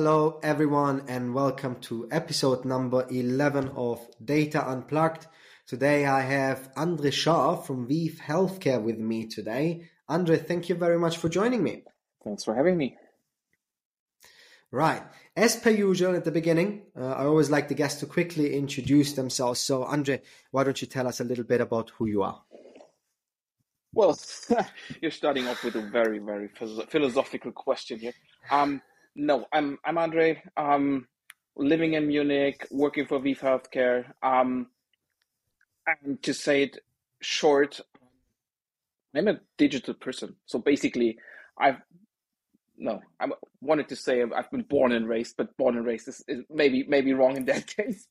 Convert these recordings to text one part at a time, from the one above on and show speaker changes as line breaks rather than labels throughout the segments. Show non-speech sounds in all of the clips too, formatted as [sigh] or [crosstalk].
Hello, everyone, and welcome to episode number 11 of Data Unplugged. Today I have Andre Sharf from ViiV Healthcare with me today. Andre, thank you very much for joining me.
Thanks for having me.
Right. As per usual at the beginning, uh, I always like the guests to quickly introduce themselves. So, Andre, why don't you tell us a little bit about who you are?
Well, [laughs] you're starting off with a very, very philosophical question here. Um, no, I'm I'm Andre. Um, living in Munich, working for ViiV Healthcare. Um, and to say it short, I'm a digital person. So basically, I've no, I wanted to say I've been born and raised, but born and raised is, is maybe maybe wrong in that [laughs] case.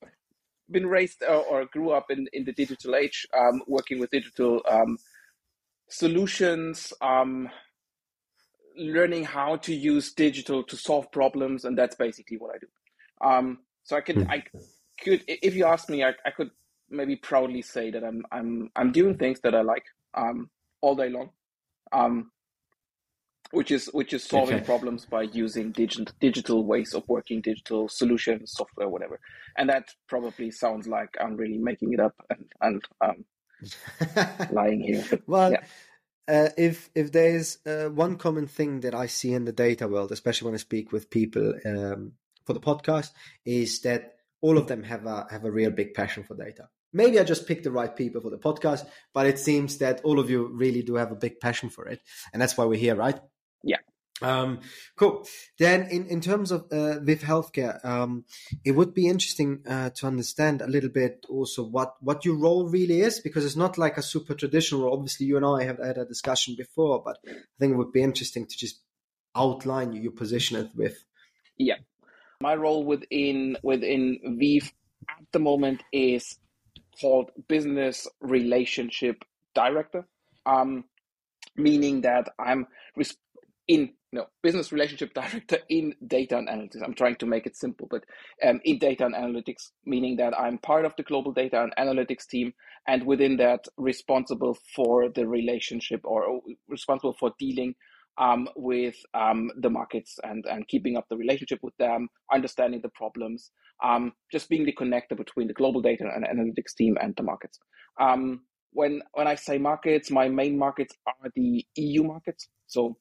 been raised or, or, grew up in, in the digital age, um, working with digital um, solutions, um, learning how to use digital to solve problems, and that's basically what I do. Um, so I could, mm. I could, if you ask me, I, I could maybe proudly say that I'm I'm I'm doing things that I like um, all day long. Um, which is which is solving okay. problems by using digital digital ways of working, digital solutions, software, whatever. And that probably sounds like I'm really making it up and and um, [laughs] lying here.
well. Yeah. Uh, if if there's uh, one common thing that I see in the data world, especially when I speak with people um, for the podcast, is that all of them have a have a real big passion for data. Maybe I just picked the right people for the podcast, but it seems that all of you really do have a big passion for it, and that's why we're here, right?
Yeah.
Um, cool. Then, in, in terms of uh, ViiV Healthcare, um, it would be interesting uh, to understand a little bit also what, what your role really is, because it's not like a super traditional role. Obviously, you and I have had a discussion before, but I think it would be interesting to just outline your position it with.
Yeah, my role within within ViiV at the moment is called Business Relationship Director, um, meaning that I'm responsible in no business relationship director in data and analytics. I'm trying to make it simple, but um, in data and analytics, meaning that I'm part of the global data and analytics team, and within that, responsible for the relationship or responsible for dealing um, with um, the markets and and keeping up the relationship with them, understanding the problems, um, just being the connector between the global data and analytics team and the markets. Um, when when I say markets, my main markets are the EU markets, so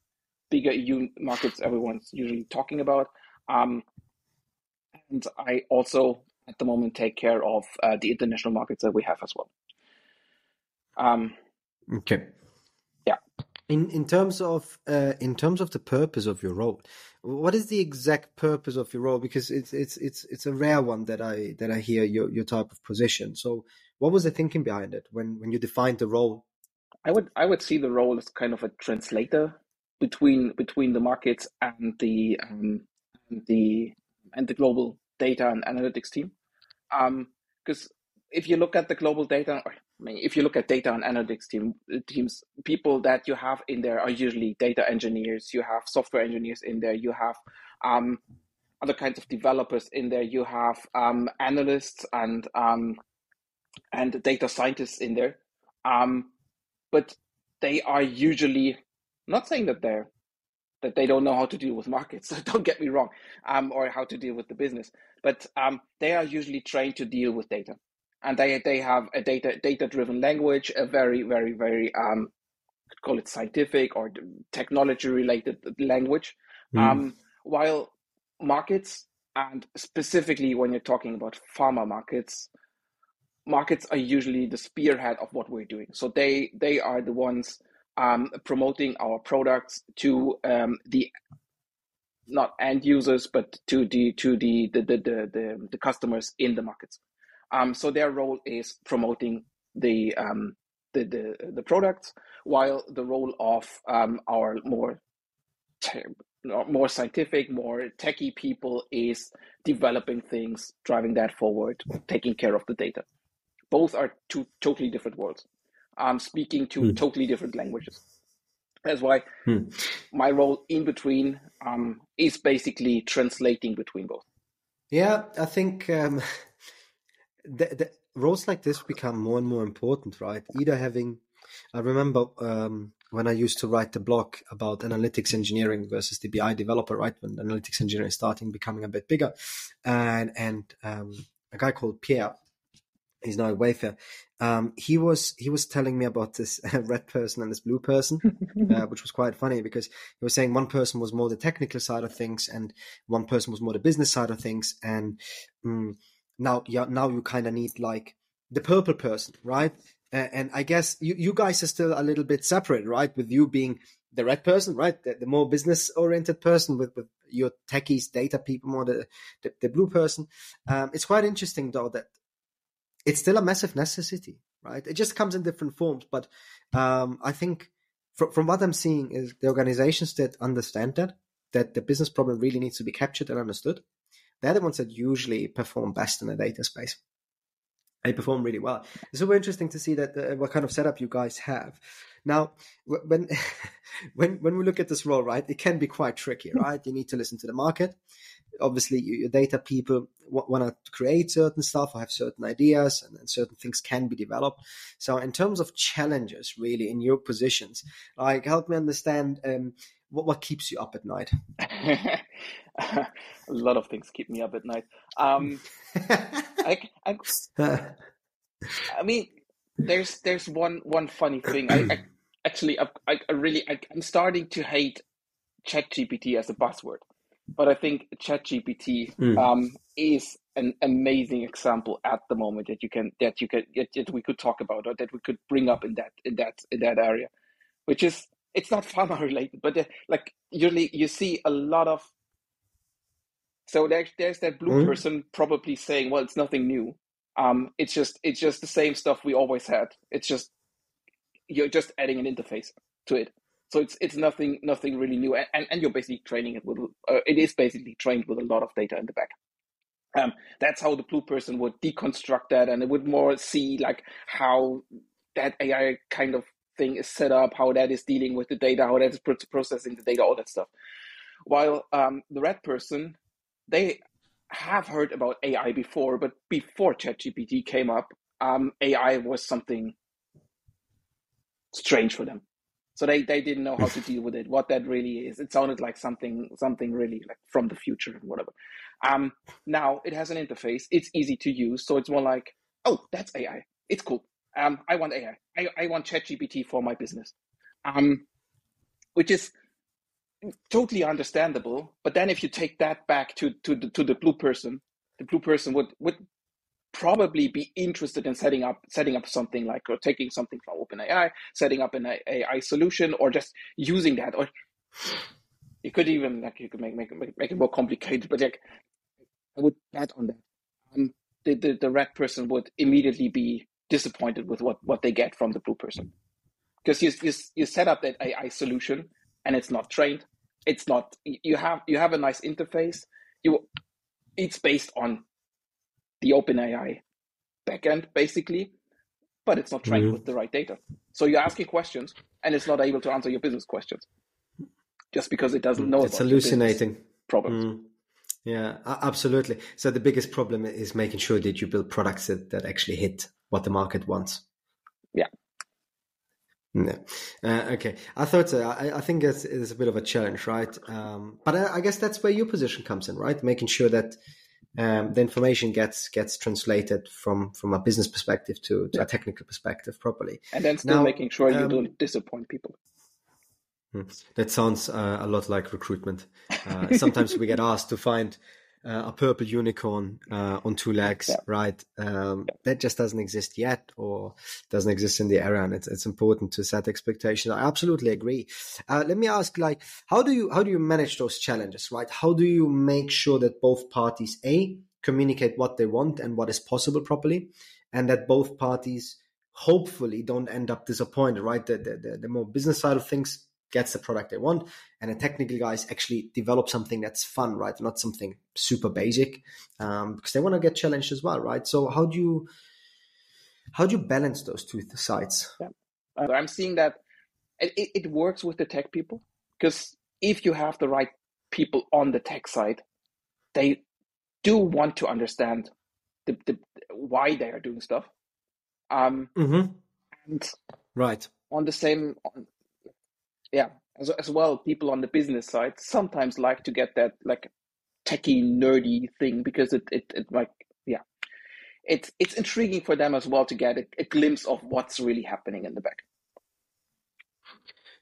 bigger EU markets everyone's usually talking about. Um, and I also, at the moment, take care of uh, the international markets that we have as well. Um,
okay.
Yeah.
In in terms of uh, in terms of the purpose of your role, what is the exact purpose of your role? Because it's it's it's it's a rare one that I that I hear your your type of position. So, what was the thinking behind it when when you defined the role?
I would I would see the role as kind of a translator between between the markets and the um, and the and the global data and analytics team. Because um, if you look at the global data, I mean, if you look at data and analytics team teams, people that you have in there are usually data engineers. You have software engineers in there. You have um, other kinds of developers in there. You have um, analysts and um, and data scientists in there. Um, but they are usually I'm not saying that they're that they don't know how to deal with markets. [laughs] Don't get me wrong, um, or how to deal with the business. But um, they are usually trained to deal with data, and they they have a data data driven language, a very very very um, call it scientific or technology related language. Mm. Um, while markets and specifically when you're talking about pharma markets, markets are usually the spearhead of what we're doing. So they they are the ones um, promoting our products to um, the not end users, but to the to the the the, the, the customers in the markets. Um, so their role is promoting the um, the, the the products, while the role of um, our more more scientific, more techie people is developing things, driving that forward, taking care of the data. Both are two totally different worlds um, speaking to hmm. totally different languages. That's why hmm. my role in between um, is basically translating between both.
Yeah, I think um, [laughs] the, the roles like this become more and more important, right? Either having, I remember um, when I used to write the blog about analytics engineering versus the BI developer, right? When analytics engineering is starting becoming a bit bigger, and and um, a guy called Pierre, he's now at Wayfair. Um, he was he was telling me about this [laughs] red person and this blue person, [laughs] uh, which was quite funny because he was saying one person was more the technical side of things and one person was more the business side of things, and um, now yeah, now you kind of need like the purple person, right? Uh, and I guess you, you guys are still a little bit separate, right? With you being the red person, right? The, the more business oriented person with, with your techies, data people, more the, the, the blue person. Um, it's quite interesting though that it's still a massive necessity, right? It just comes in different forms. But um, I think from, from what I'm seeing is the organizations that understand that, that the business problem really needs to be captured and understood, they're the ones that usually perform best in the data space they perform really well. It's super interesting to see that uh, what kind of setup you guys have. Now, when [laughs] when when we look at this role, right, it can be quite tricky, right? You need to listen to the market. Obviously, your data people want to create certain stuff or have certain ideas, and, and certain things can be developed. So, in terms of challenges, really, in your positions, like help me understand um, what what keeps you up at night. [laughs]
a lot of things keep me up at night. Um, I, I, [laughs] I, mean, there's there's one one funny thing. I, I actually I, I really I, am starting to hate ChatGPT as a buzzword, but I think ChatGPT mm. um, is an amazing example at the moment that you can that you can that we could talk about or that we could bring up in that in that in that area, which is it's not [laughs] pharma related, but uh, like usually you see a lot of so there's there's that blue mm-hmm. person probably saying, well, it's nothing new. Um, it's just it's just the same stuff we always had. It's just you're just adding an interface to it. So it's it's nothing nothing really new, and and you're basically training it with uh, it is basically trained with a lot of data in the back. Um, that's how the blue person would deconstruct that, and it would more see like how that AI kind of thing is set up, how that is dealing with the data, how that is processing the data, all that stuff. While um, the red person they have heard about AI before, but before ChatGPT came up, um, AI was something strange for them. So they, they didn't know how to [laughs] deal with it, what that really is. It sounded like something something really like from the future and whatever. Um, now it has an interface. It's easy to use, so it's more like, oh, that's AI. It's cool. Um, I want AI. I, I want ChatGPT for my business. Um, which is totally understandable. But then if you take that back to to the, to the blue person, the blue person would would probably be interested in setting up setting up something like or taking something from OpenAI, setting up an AI solution, or just using that. Or you could even like you could make make make it more complicated. But like I would bet on that. Um, the, the the red person would immediately be disappointed with what what they get from the blue person because you, you you set up that AI solution and it's not trained. It's not you have you have a nice interface. You it's based on the OpenAI backend basically, but it's not trained mm-hmm. with the right data. So you're asking questions and it's not able to answer your business questions just because it doesn't know.
It's hallucinating.
Problems. Mm.
Yeah, absolutely. So the biggest problem is making sure that you build products that, that actually hit what the market wants.
Yeah,
no. Uh, okay. I thought so. I, I think it's, it's, a bit of a challenge, right? Um, but I, I, guess that's where your position comes in, right? Making sure that um, the information gets gets translated from from a business perspective to, to a technical perspective properly.
And then still now, making sure you um, don't disappoint people.
Hmm. That sounds uh, a lot like recruitment. Uh, sometimes we get [laughs] asked to find uh, a purple unicorn uh, on two legs, yeah. right? Um, yeah. That just doesn't exist yet, or doesn't exist in the area, and it's, it's important to set expectations. I absolutely agree. Uh, let me ask, like, how do you how do you manage those challenges, right? How do you make sure that both parties a communicate what they want and what is possible properly, and that both parties hopefully don't end up disappointed, right? The, the, the more business side of things gets the product they want and the technical guys actually develop something that's fun right not something super basic um, because they want to get challenged as well right so how do you how do you balance those two sides
yeah. Uh, i'm seeing that it, it works with the tech people because if you have the right people on the tech side they do want to understand the, the why they are doing stuff um,
mm-hmm.
and
right
on the same yeah, as, as well, people on the business side sometimes like to get that like techie nerdy thing because it, it, it like yeah. It's it's intriguing for them as well to get a, a glimpse of what's really happening in the back.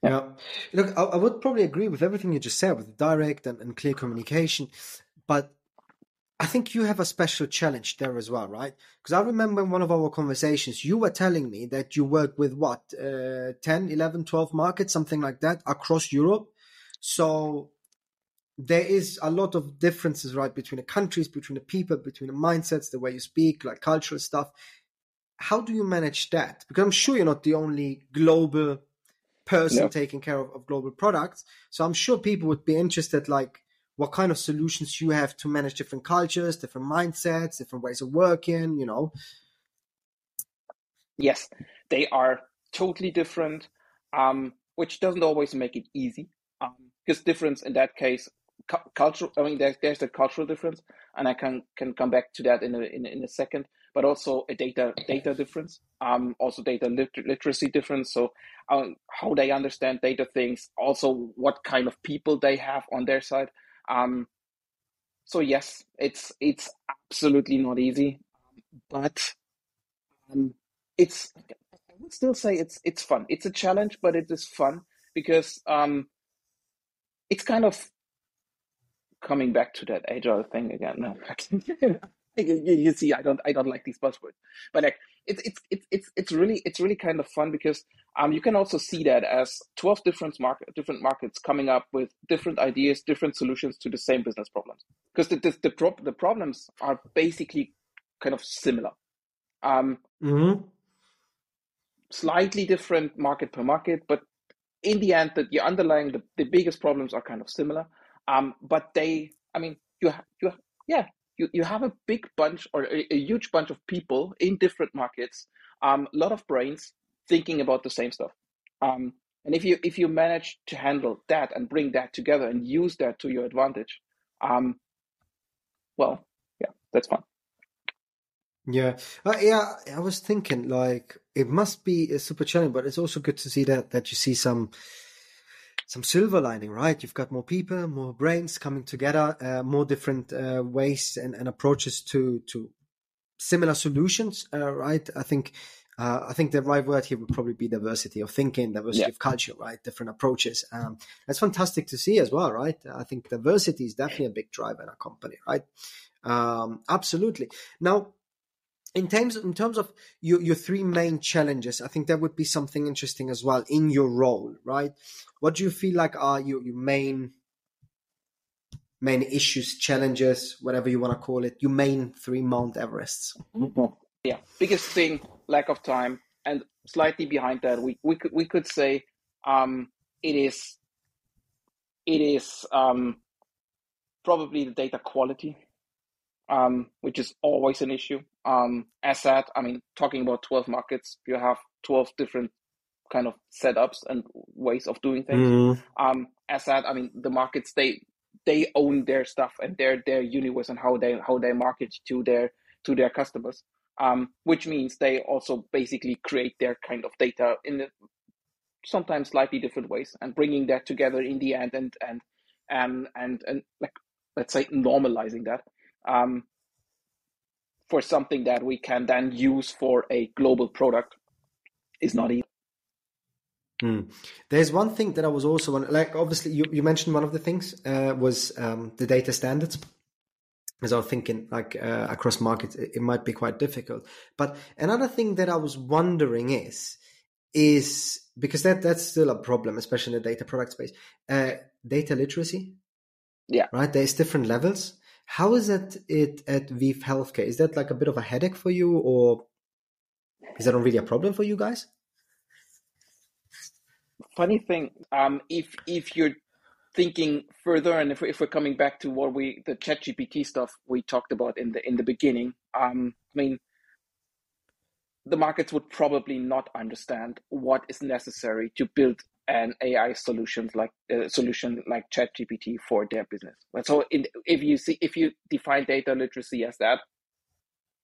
Yeah. Look, I, I, would probably agree with everything you just said with direct and, and clear communication, but I think you have a special challenge there as well, right? Because I remember in one of our conversations, you were telling me that you work with what, uh, 10, 11, 12 markets, something like that across Europe. So there is a lot of differences, right, between the countries, between the people, between the mindsets, the way you speak, like cultural stuff. How do you manage that? Because I'm sure you're not the only global person no. taking care of, of global products. So I'm sure people would be interested, like, what kind of solutions you have to manage different cultures, different mindsets, different ways of working, you know?
Yes, they are totally different, um, which doesn't always make it easy. Because um, difference in that case, cu- cultural. I mean, there's there's a cultural difference, and I can can come back to that in a in, in a second. But also a data data difference, um, also data lit- literacy difference. So um, how they understand data things, also what kind of people they have on their side. Um, so yes, it's it's absolutely not easy, but um, it's I would still say it's it's fun. It's a challenge, but it is fun because um, it's kind of coming back to that agile thing again. [laughs] No, you, see, I don't I don't like these buzzwords, but like it's it's it's it's it's really it's really kind of fun because um you can also see that as twelve different market different markets coming up with different ideas, different solutions to the same business problems because the the the, pro- the problems are basically kind of similar. Um, mm-hmm. slightly different market per market, but in the end, that the underlying the, the biggest problems are kind of similar. Um, but they, I mean, you you yeah, you, you have a big bunch or a, a huge bunch of people in different markets, a um, lot of brains thinking about the same stuff. Um, and if you if you manage to handle that and bring that together and use that to your advantage, um, well, yeah, that's fun.
Yeah, uh, yeah. I was thinking like it must be a super challenge, but it's also good to see that that you see some some silver lining, right? You've got more people, more brains coming together, uh, more different uh, ways and, and, approaches to to similar solutions, uh, right? I think uh, I think the right word here would probably be diversity of thinking, diversity yeah. of culture, right? Different approaches. Um, that's fantastic to see as well, right? I think diversity is definitely a big driver in a company, right? Um, absolutely. Now, in terms in terms of your, your three main challenges, I think that would be something interesting as well in your role, right? What do you feel like are your, your main main issues, challenges, whatever you want to call it, your main three Mount Everests?
Mm-hmm. Yeah, biggest thing, lack of time, and slightly behind that, we we could we could say um, it is it is um, probably the data quality um, which is always an issue. Um, as that, I mean, talking about 12 markets, you have 12 different kind of setups and ways of doing things. Mm. Um, as that, I mean, the markets, they, they own their stuff and their, their universe and how they, how they market to their, to their customers. Um, which means they also basically create their kind of data in the, sometimes slightly different ways and bringing that together in the end and, and, and, and, and like, let's say normalizing that um, for something that we can then use for a global product is not easy.
Mm. There's one thing that I was also like. Obviously, you, you mentioned one of the things uh, was um, the data standards. As I was thinking, like uh, across markets, it, it, might be quite difficult. But another thing that I was wondering is, is because that that's still a problem, especially in the data product space. Uh, data literacy.
Yeah.
Right. There's different levels. How is it, it at ViiV Healthcare? Is that like a bit of a headache for you, or is that really a problem for you guys?
Funny thing, um, if if you're thinking further, and if, if we're coming back to what we the ChatGPT stuff we talked about in the in the beginning, um, I mean, the markets would probably not understand what is necessary to build an AI solutions like a uh, solution like ChatGPT for their business. So in, if you see if you define data literacy as that,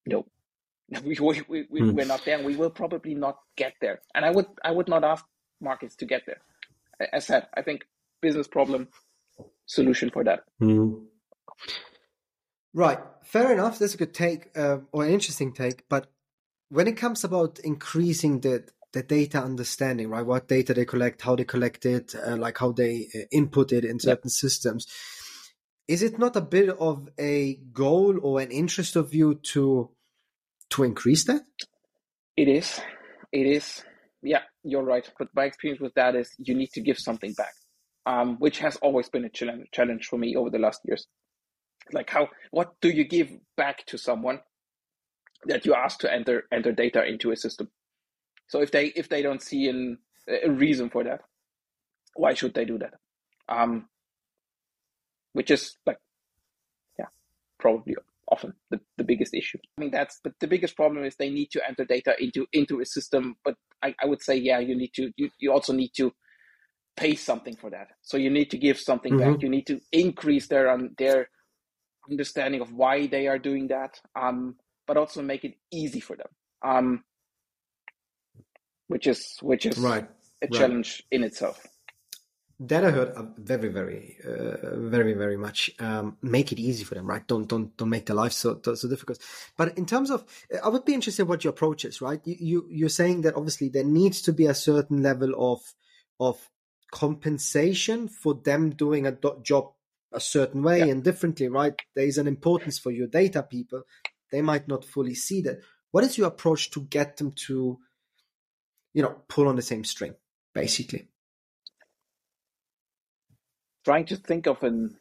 no, [laughs] we we, we, mm. we're not there. And we will probably not get there. And I would I would not ask markets to get there. as said, I think business problem solution for that.
Mm. Right, fair enough. That's a good take uh, or an interesting take. But when it comes about increasing the the data understanding, right? What data they collect, how they collect it, uh, like how they uh, input it in certain systems. Is it not a bit of a goal or an interest of you to to increase that?
It is. It is. Yeah, you're right. But my experience with that is you need to give something back, um, which has always been a challenge, challenge for me over the last years. Like how, what do you give back to someone that you ask to enter enter data into a system? So if they if they don't see an, a reason for that, why should they do that? Um, which is like, yeah, probably often the, the biggest issue. I mean, that's but the biggest problem is they need to enter data into into a system. But I, I would say, yeah, you need to you, you also need to pay something for that. So you need to give something mm-hmm. back. You need to increase their um, their understanding of why they are doing that, um, but also make it easy for them. Um, which is which is
right.
a right. challenge in itself.
That I heard very, very, uh, very, very much. Um, make it easy for them, right? Don't, don't, don't make their life so so difficult. But in terms of, I would be interested in what your approach is, right? You, you you're saying that obviously there needs to be a certain level of of compensation for them doing a do- job a certain way yeah. and differently, right? There is an importance for your data people. They might not fully see that. What is your approach to get them to, you know, pull on the same string, basically?
trying to think of an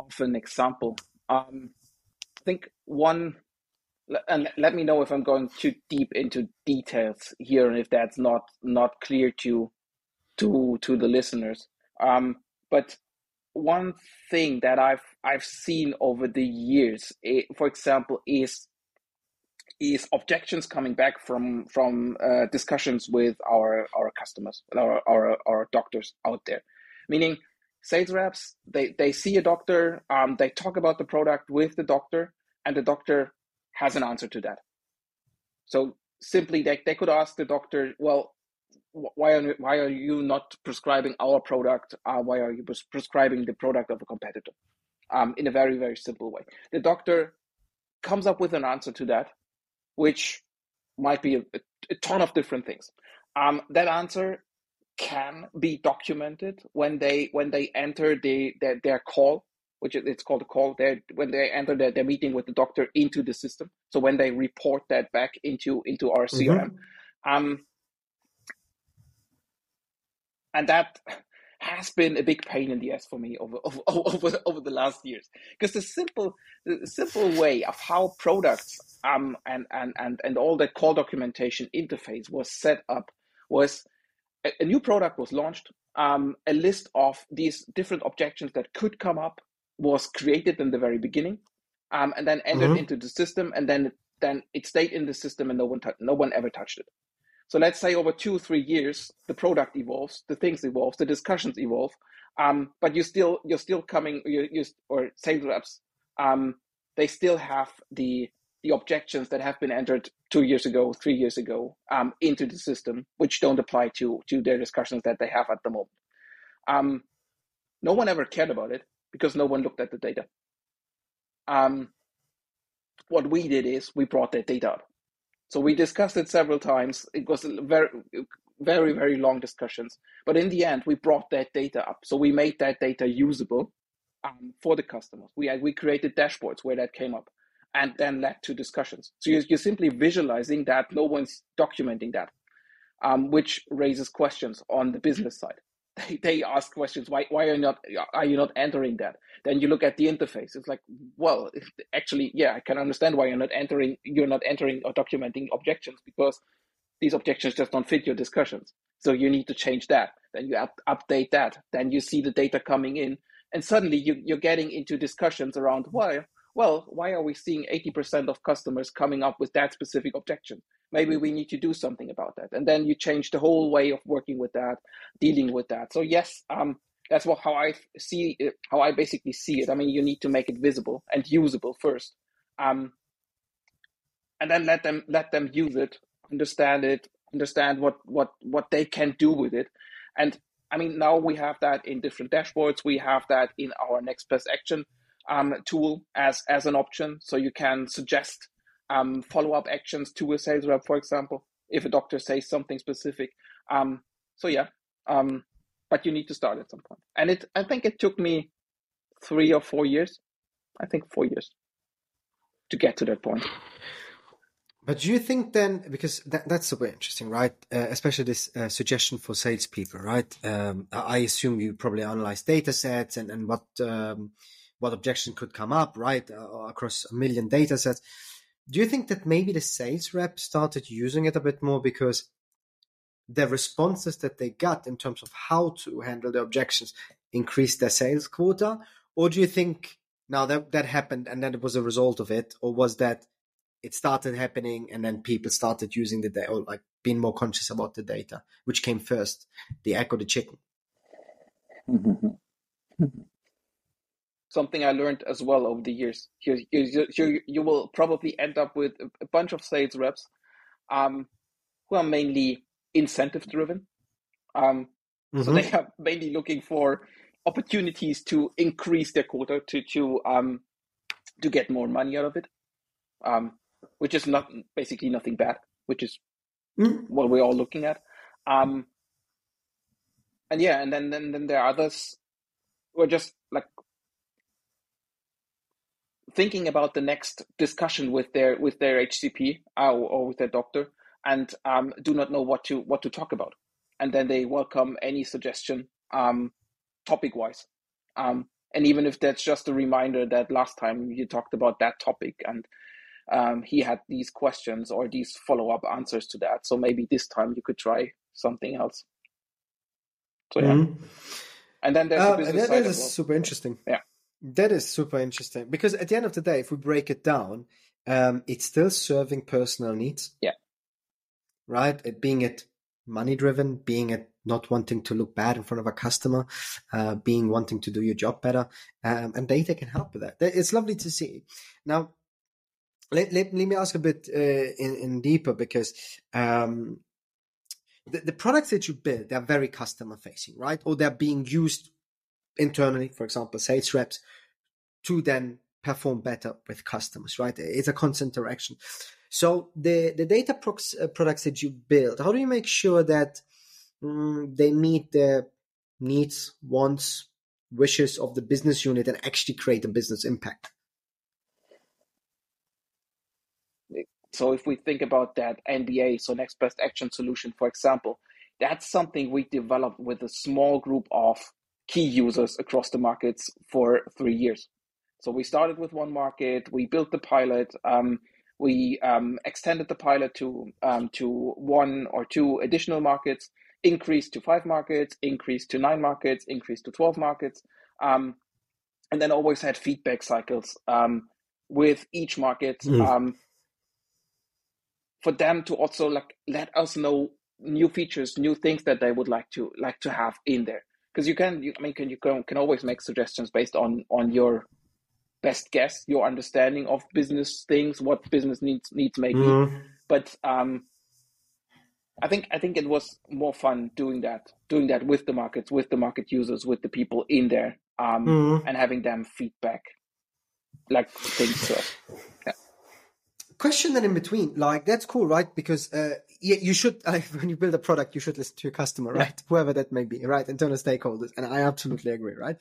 of an example. Um, I think one, and let me know if I'm going too deep into details here, and if that's not not clear to to to the listeners. Um, but one thing that I've I've seen over the years, eh, for example, is is objections coming back from from uh, discussions with our our customers, our, our our doctors out there, meaning sales reps they they see a doctor um, they talk about the product with the doctor and the doctor has an answer to that. So simply they, they could ask the doctor well why are why are you not prescribing our product? Uh, why are you pres- prescribing the product of a competitor? Um, in a very very simple way. The doctor comes up with an answer to that which might be a, a ton of different things. Um, that answer can be documented when they when they enter the their, their call which it's called a call. When they enter their, their meeting with the doctor into the system. So when they report that back into into our crm mm-hmm. um and that has been a big pain in the ass for me over [laughs] over over, over the last years because the simple the simple way of how products um and and and and all that call documentation interface was set up was a, new product was launched. Um, a list of these different objections that could come up was created in the very beginning, um, and then entered mm-hmm. into the system, and then then it stayed in the system, and no one t- no one ever touched it. So let's say over two three years, the product evolves, the things evolve, the discussions evolve, um, but you still you're still coming you, you or sales reps, um, they still have the the objections that have been entered two years ago, three years ago, um, into the system, which don't apply to to their discussions that they have at the moment. Um, no one ever cared about it because no one looked at the data. Um, what we did is we brought that data up. So we discussed it several times. It was very, very, very long discussions. But in the end, we brought that data up. So we made that data usable um, for the customers. We we created dashboards where that came up and then led to discussions. So you're, you're simply visualizing that no one's documenting that, um, which raises questions on the business side. They, ask questions why why are you not are you not entering that? Then you look at the interface. It's like well, actually, yeah, I can understand why you're not entering you're not entering or documenting objections because these objections just don't fit your discussions. So you need to change that. Then you up, update that. Then you see the data coming in, and suddenly you, you're getting into discussions around why well, why are we seeing 80% of customers coming up with that specific objection? Maybe we need to do something about that. And then you change the whole way of working with that, dealing with that. So yes, um, that's what how I see it, how I basically see it. I mean, you need to make it visible and usable first, um, and then let them let them use it, understand it, understand what what what they can do with it, and I mean, now we have that in different dashboards. We have that in our next best action um, tool as as an option, so you can suggest um, follow up actions to a sales rep, for example, if a doctor says something specific. Um, so yeah, um, but you need to start at some point. and it I think it took me three or four years. I think four years to get to that point.
But do you think then, because that, that's super interesting, right? Uh, especially this uh, suggestion for salespeople, right? Um, I assume you probably analyze data sets and, and what, um, what objection could come up, right? Uh, across a million data sets. Do you think that maybe the sales rep started using it a bit more because the responses that they got in terms of how to handle the objections increased their sales quota? Or do you think now that that happened and then it was a result of it? Or was that it started happening and then people started using the data or like being more conscious about the data which came first the egg or the chicken [laughs]
something i learned as well over the years you, you, you, you will probably end up with a bunch of sales reps um, who are mainly incentive driven um, mm-hmm. so they are mainly looking for opportunities to increase their quota to to um, to get more money out of it um, which is not basically nothing bad, which is mm. what we're all looking at. Um, and yeah, and then, then then there are others who are just like thinking about the next discussion with their with their HCP uh, or, or with their doctor, and um, do not know what to what to talk about, and then they welcome any suggestion um, topic wise. Um, and even if that's just a reminder that last time you talked about that topic and um, he had these questions or these follow up answers to that. So maybe this time you could try something else. So yeah. Mm-hmm. And then there's uh, the business
that,
that
is
well.
super interesting.
Yeah.
That is super interesting because at the end of the day, if we break it down, um, it's still serving personal needs.
Yeah.
Right? It being it money driven, being it not wanting to look bad in front of a customer, uh, being wanting to do your job better, um, and data can help with that. It's lovely to see. Now, let, let, let me ask a bit uh, in, in deeper because um, the, the products that you build they're very customer facing right or they're being used internally for example sales reps to then perform better with customers right? It's a constant interaction. So the the data prox, uh, products that you build how do you make sure that um, they meet the needs wants wishes of the business unit and actually create a business impact?
So if we think about that NBA, so next best action solution, for example, that's something we developed with a small group of key users across the markets for three years. So we started with one market, we built the pilot, um, we um, extended the pilot to um, to one or two additional markets, increased to five markets, increased to nine markets, increased to twelve markets, um, and then always had feedback cycles um, with each market. Mm for them to also like let us know new features, new things that they would like to like to have in there. Because you can, you, I mean, can you can, can always make suggestions based on on your best guess, your understanding of business things, what business needs needs maybe. Mm-hmm. But um, I think I think it was more fun doing that, doing that with the markets, with the market users, with the people in there, um, mm-hmm. and having them feedback like things. So, yeah
question then in between like that's cool right? Because uh, yeah, you should [laughs] uh, when you build a product you should listen to your customer right? Yeah. whoever that may be right? Internal stakeholders. And i absolutely agree right?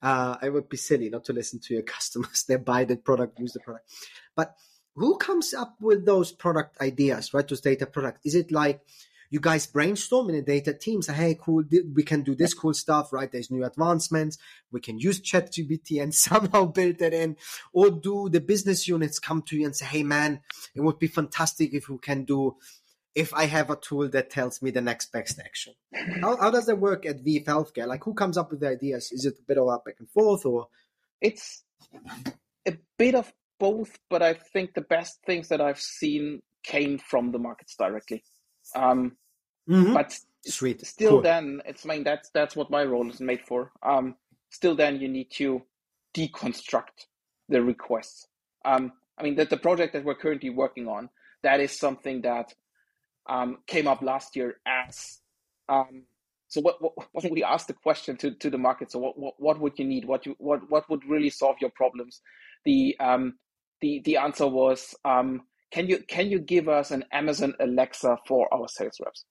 Uh, i would be silly not to listen to your [laughs] customers. They buy the product use the product. But who comes up with those product ideas right? Those data product? Is it like you guys brainstorm in the data team say hey cool we can do this cool stuff right there's new advancements we can use ChatGPT and [laughs] somehow build that in or do the business units come to you and say hey man it would be fantastic if we can do if I have a tool that tells me the next best action. How, how does that work at ViiV Healthcare? Like, who comes up with the ideas? Is it a bit of a back and forth, or
it's a bit of both? But I think the best things that I've seen came from the markets directly. Um, mm-hmm. But Sweet. still, cool. then it's I mean that's that's what my role is made for. Um, still, then you need to deconstruct the requests. Um, I mean that the project that we're currently working on that is something that um, came up last year as um, so what, what, what we asked the question to, to the market? So what, what, what would you need? What you what what would really solve your problems? The um the the answer was um can you can you give us an Amazon Alexa for our sales reps?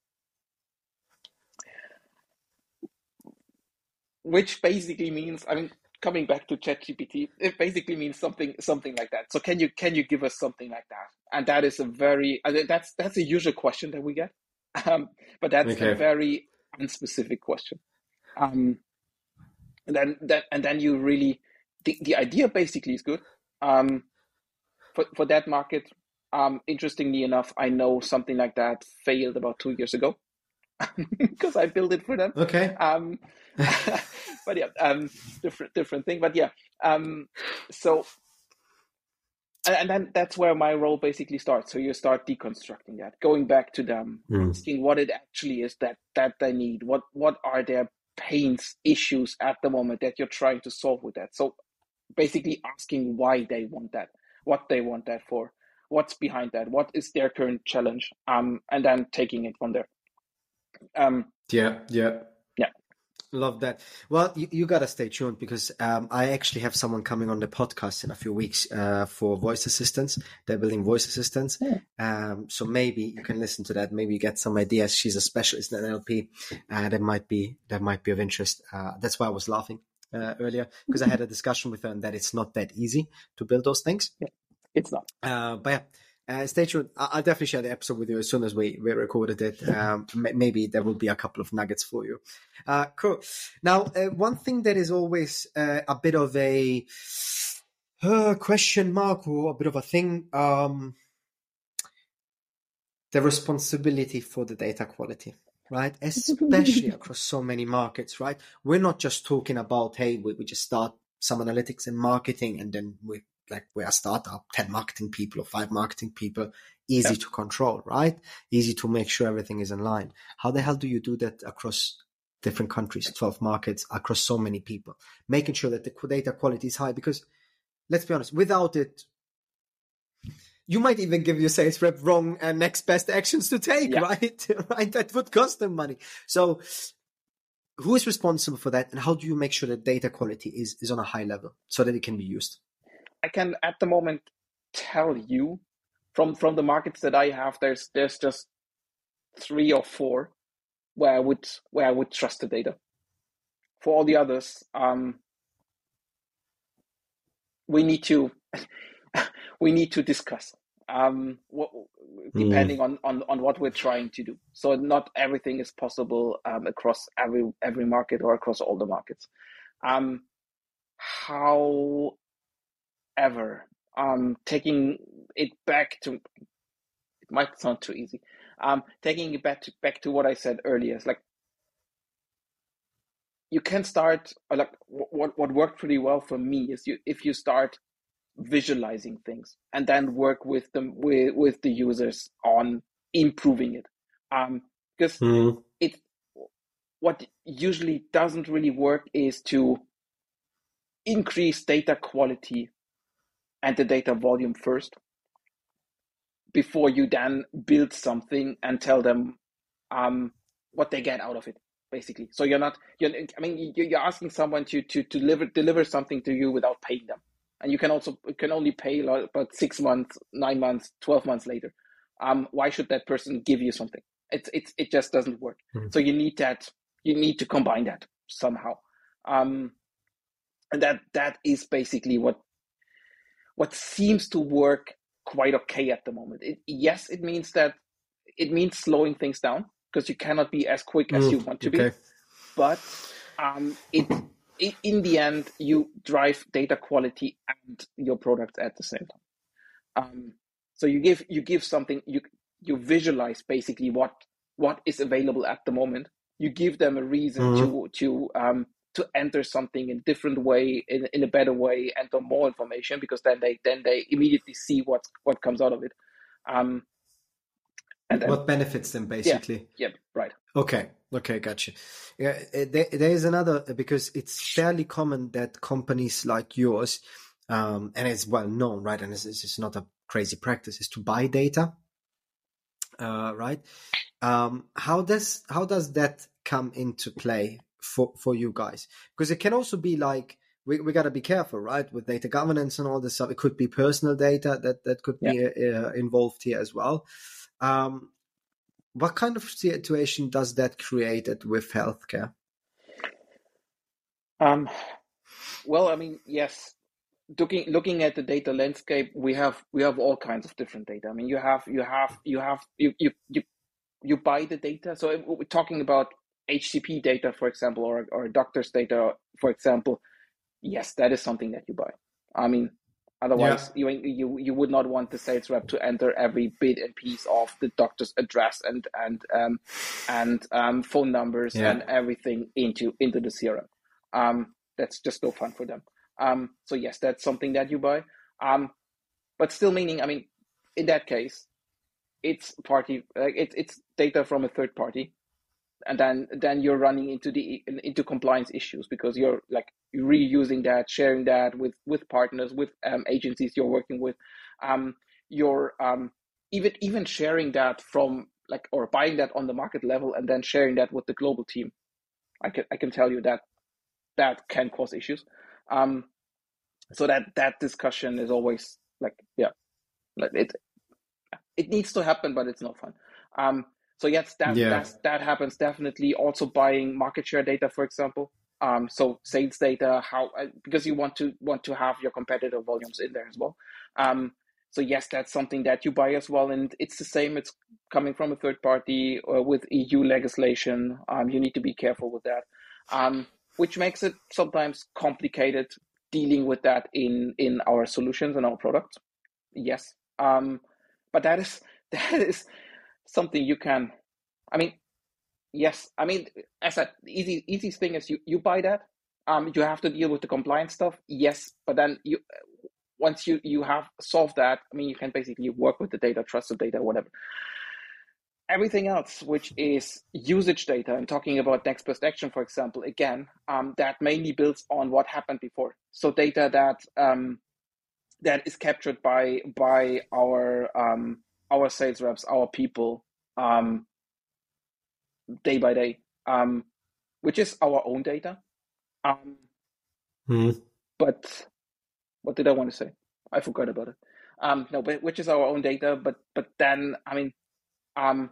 Which basically means I mean coming back to ChatGPT, it basically means something something like that. So can you can you give us something like that? And that is a very that's that's a usual question that we get, um, but that's okay. a very unspecific question. Um, and then that and then you really the, the idea basically is good. Um, for for that market, um, interestingly enough, I know something like that failed about two years ago [laughs] because I built it for them.
Okay.
Um, [laughs] but yeah, um, different different thing. But yeah, um, so and then that's where my role basically starts. So you start deconstructing that, going back to them, mm. asking what it actually is that that they need. What what are their pains, issues at the moment that you're trying to solve with that. So basically asking why they want that, what they want that for, what's behind that, what is their current challenge, um, and then taking it from there.
Um, yeah, yeah.
Yeah.
Love that. Well, you, you got to stay tuned because um, I actually have someone coming on the podcast in a few weeks uh, for voice assistants. They're building voice assistants. Yeah. Um, so maybe you can listen to that. Maybe you get some ideas. She's a specialist in NLP. Uh, that might be that might be of interest. Uh, that's why I was laughing uh, earlier because I had a discussion with her and that it's not that easy to build those things.
Yeah, it's not.
Uh, but yeah uh, stay tuned. I'll definitely share the episode with you as soon as we, we recorded it. Um, maybe there will be a couple of nuggets for you. Uh, cool. Now, uh, one thing that is always uh, a bit of a uh, question mark or a bit of a thing, um, the responsibility for the data quality, right? [laughs] Especially across so many markets, right? We're not just talking about, hey, we, we just start some analytics and marketing and then we like we're a startup, 10 marketing people or five marketing people, easy yeah. to control, right? Easy to make sure everything is in line. How the hell do you do that across different countries, 12 markets, across so many people? Making sure that the data quality is high because let's be honest, without it, you might even give your sales rep wrong and next best actions to take, yeah. right? [laughs] right? That would cost them money. So who is responsible for that and how do you make sure that data quality is, is on a high level so that it can be used?
I can at the moment tell you from from the markets that I have, there's there's just three or four where I would where I would trust the data. For all the others, um, we need to [laughs] we need to discuss um, what, depending mm. on, on on what we're trying to do. So not everything is possible um, across every every market or across all the markets. Um, how ever. Um, taking it back to it might sound too easy. Um, taking it back to back to what I said earlier. It's like you can start like what what worked pretty well for me is you if you start visualizing things and then work with them with with the users on improving it um because mm. it what usually doesn't really work is to increase data quality and the data volume first before you then build something and tell them um, what they get out of it basically. So you're not you're i mean you're asking someone to to, to deliver deliver something to you without paying them. And you can also you can only pay about six months nine months 12 months later. Um, why should that person give you something? It's it's it just doesn't work. Mm-hmm. so you need that you need to combine that somehow. Um, and that that is basically what what seems to work quite okay at the moment. It, yes, it means that it means slowing things down because you cannot be as quick as mm, you want to okay. be. But um, it, it, in the end, you drive data quality and your product at the same time. Um, so you give you give something you you visualize basically what what is available at the moment. You give them a reason mm-hmm. to to um, to enter something in a different way, in, in a better way, enter more information because then they then they immediately see what what comes out of it. Um,
and then, what benefits them basically?
Yeah, yeah right.
Okay, okay, gotcha. Yeah, eh, there, there is another because it's fairly common that companies like yours, um, and it's well known, right? And it's, it's not a crazy practice, is to buy data, uh, right? Um, how does how does that come into play for for you guys? Because it can also be like we we got to be careful, right, with data governance and all this stuff. It could be personal data that that could yeah. be uh, involved here as well. Um, what kind of situation does that create with healthcare?
Um, well, I mean, yes. Looking looking at the data landscape, we have we have all kinds of different data. I mean, you have you have you have you you you, you buy the data. So we're talking about HCP data, for example, or or doctor's data, for example. Yes, that is something that you buy. I mean, Otherwise, yeah. you, you you would not want the sales rep to enter every bit and piece of the doctor's address and and um, and um, phone numbers yeah. and everything into into the CRM. Um, that's just no fun for them. Um, so yes, that's something that you buy. Um, but still, meaning, I mean, in that case, it's party, uh, it's it's data from a third party, and then then you're running into the into compliance issues because you're like reusing that, sharing that with with partners, with um, agencies you're working with. Um, you're um, even even sharing that from like or buying that on the market level and then sharing that with the global team. I can I can tell you that that can cause issues. Um, so that that discussion is always like yeah, like it it needs to happen, but it's not fun. Um, so yes, that yeah. that happens definitely. Also buying market share data, for example. Um, so sales data, how uh, because you want to want to have your competitor volumes in there as well. Um, so yes, that's something that you buy as well, and it's the same. It's coming from a third party or uh, with EU legislation. Um, you need to be careful with that, um, which makes it sometimes complicated dealing with that in in our solutions and our products. Yes, um, but that is [laughs] that is something you can i mean yes i mean as a easy easiest thing is you you buy that um you have to deal with the compliance stuff yes but then you once you you have solved that i mean you can basically work with the data trust the data whatever. Everything else which is usage data and talking about next best action for example again um, that mainly builds on what happened before. So data that um, that is captured by by our um, our sales reps, our people, um, day by day, um, which is our own data. Um, mm. But what did I want to say? I forgot about it. Um, no, but which is our own data. But but then I mean, um,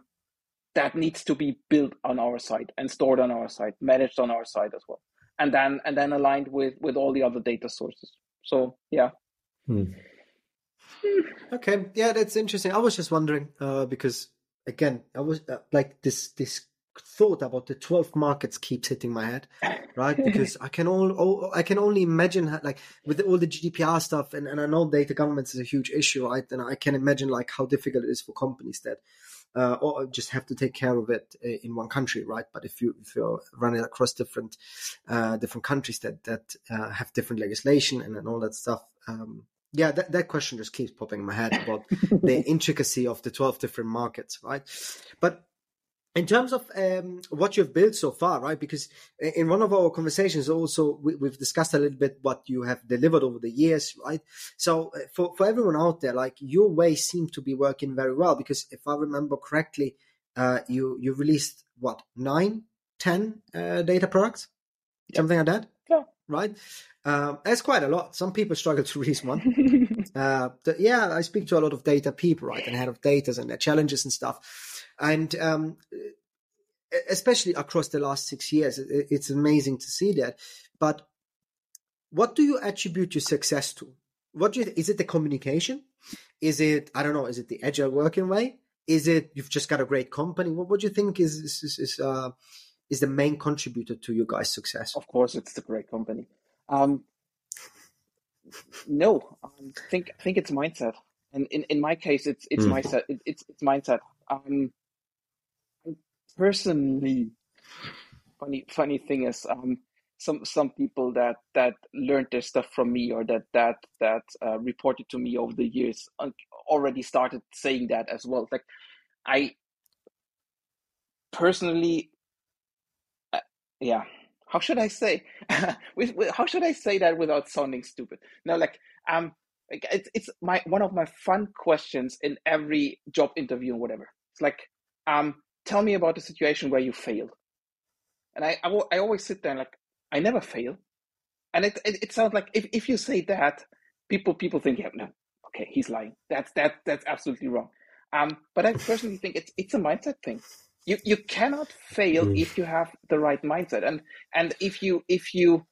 that needs to be built on our side and stored on our side, managed on our side as well, and then and then aligned with with all the other data sources. So yeah. Hmm.
Okay, yeah, that's interesting. I was just wondering uh, because again, I was uh, like this this thought about the 12 markets keeps hitting my head right? Because i can all i can only imagine how, like with all the gdpr stuff and, and i know data governance is a huge issue right? And i can imagine like how difficult it is for companies that uh, or just have to take care of it uh, in one country right? But if you if you're running across different uh, different countries that that uh, have different legislation and, and all that stuff um, yeah, that, that question just keeps popping in my head about the [laughs] intricacy of the 12 different markets, right? But in terms of um, what you've built so far, right? Because in one of our conversations, also we, have discussed a little bit what you have delivered over the years, right? So uh, for for everyone out there, like your way seemed to be working very well. Because if I remember correctly, uh, you you released what nine, ten uh, data products, yep. something like that. Right? Um, that's quite a lot. Some people struggle to [laughs] release one. [laughs] uh, the, yeah, I speak to a lot of data people, right, and head of data and their challenges and stuff. And um, especially across the last six years, it, it's amazing to see that. But what do you attribute your success to? What do you, is it the communication? Is it I don't know? Is it the agile working way? Is it you've just got a great company? What, what do you think is is, is, uh, is the main contributor to your guys' success?
Of course, it's the great company. Um, no, um, think I think it's mindset, and in, in my case, it's it's mm. mindset. It, it's it's mindset. Um, personally, funny funny thing is, um, some some people that that learned their stuff from me or that that that uh, reported to me over the years uh, already started saying that as well. Like, I personally, yeah how should I say? [laughs] how should I say that without sounding stupid? No, like um, it's it's my one of my fun questions in every job interview and whatever. It's like um, tell me about the situation where you failed. And I, I, I always sit there and like, I never fail. And it, it, it sounds like if, if you say that, people people think, yeah, no, okay, he's lying. That's that that's absolutely wrong. Um, but I personally think it's it's a mindset thing. You you cannot fail mm. if you have the right mindset, and and if you if you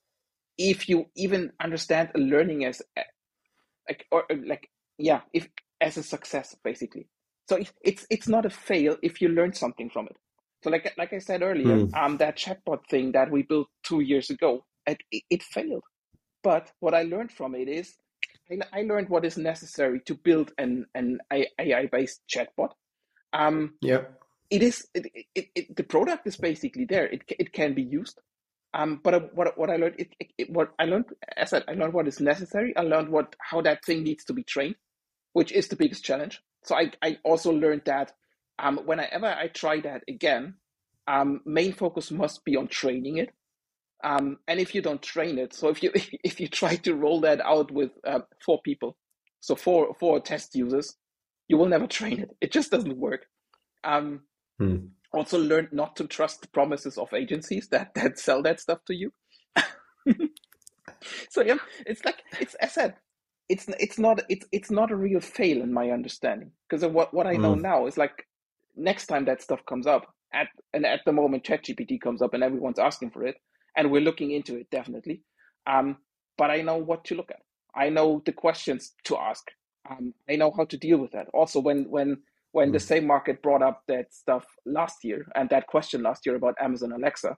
if you even understand learning as like or like yeah if as a success basically. So it's it's not a fail if you learn something from it. So like like I said earlier, mm. um, that chatbot thing that we built two years ago, it, it failed. But what I learned from it is I, I learned what is necessary to build an an AI based chatbot.
Um, yeah,
it is it, it, it, the product is basically there. It it can be used. Um, but what what I learned it, it, what I learned as I I learned what is necessary. I learned what how that thing needs to be trained, which is the biggest challenge. So I I also learned that um, whenever I try that again, um, main focus must be on training it um, and if you don't train it, so if you [laughs] if you try to roll that out with uh, four people, so four four test users, you will never train it. It just doesn't work. Um, hmm. Also, learn not to trust the promises of agencies that [laughs] that sell that stuff to you. [laughs] so yeah, it's like it's as I said, it's it's not it's it's not a real fail in my understanding because what what I know hmm. now is like next time that stuff comes up at and at the moment ChatGPT comes up and everyone's asking for it and we're looking into it definitely. Um, but I know what to look at. I know the questions to ask. Um, I know how to deal with that. Also, when when when mm. the same market brought up that stuff last year and that question last year about Amazon Alexa,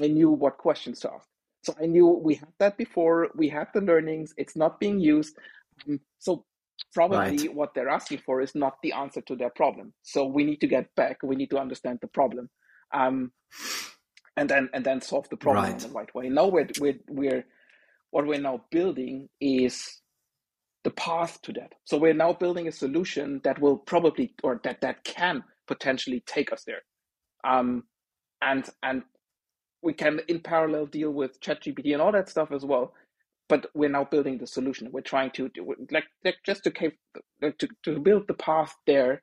I knew what questions to ask. So I knew we had that before. We had the learnings. It's not being used. Um, so probably right. what they're asking for is not the answer to their problem. So we need to get back. We need to understand the problem. Um, and then and then solve the problem right. in the right way. Now we're, we're we're what we're now building is the path to that. So we're now building a solution that will probably or that that can potentially take us there. Um, and and we can in parallel deal with ChatGPT and all that stuff as well. But we're now building the solution. We're trying to do like, like just to, to to build the path there,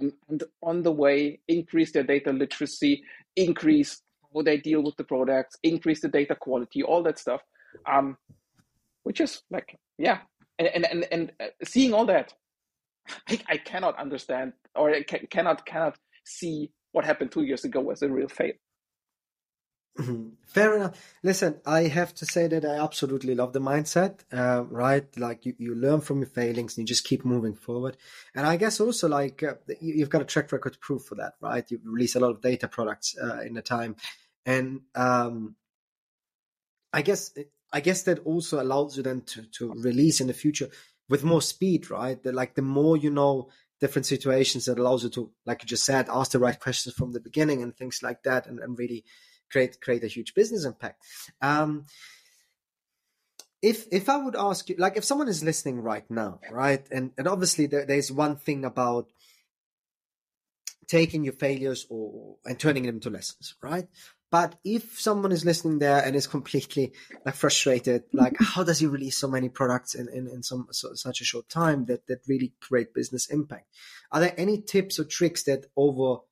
um, and on the way increase their data literacy, increase how they deal with the products, increase the data quality, all that stuff. Um, which is like, yeah, and and and, and uh, seeing all that, I, I cannot understand or I cannot cannot see what happened two years ago as a real fail.
Mm-hmm. Fair enough. Listen, I have to say that I absolutely love the mindset, uh, right? Like you, you learn from your failings and you just keep moving forward. And I guess also like uh, you, have got a track record proof for that, right? You release a lot of data products uh, in the time and um, I guess I guess that also allows you then to to release in the future with more speed, right? That like the more you know different situations, that allows you to, like you just said, ask the right questions from the beginning and things like that, and, and really create create a huge business impact. Um, if if I would ask you, like, if someone is listening right now, right, and and obviously there, there's one thing about taking your failures or and turning them into lessons, right? But if someone is listening there and is completely like frustrated, like how does he release so many products in, in, in some so, such a short time that, that really create business impact? Are there any tips or tricks that over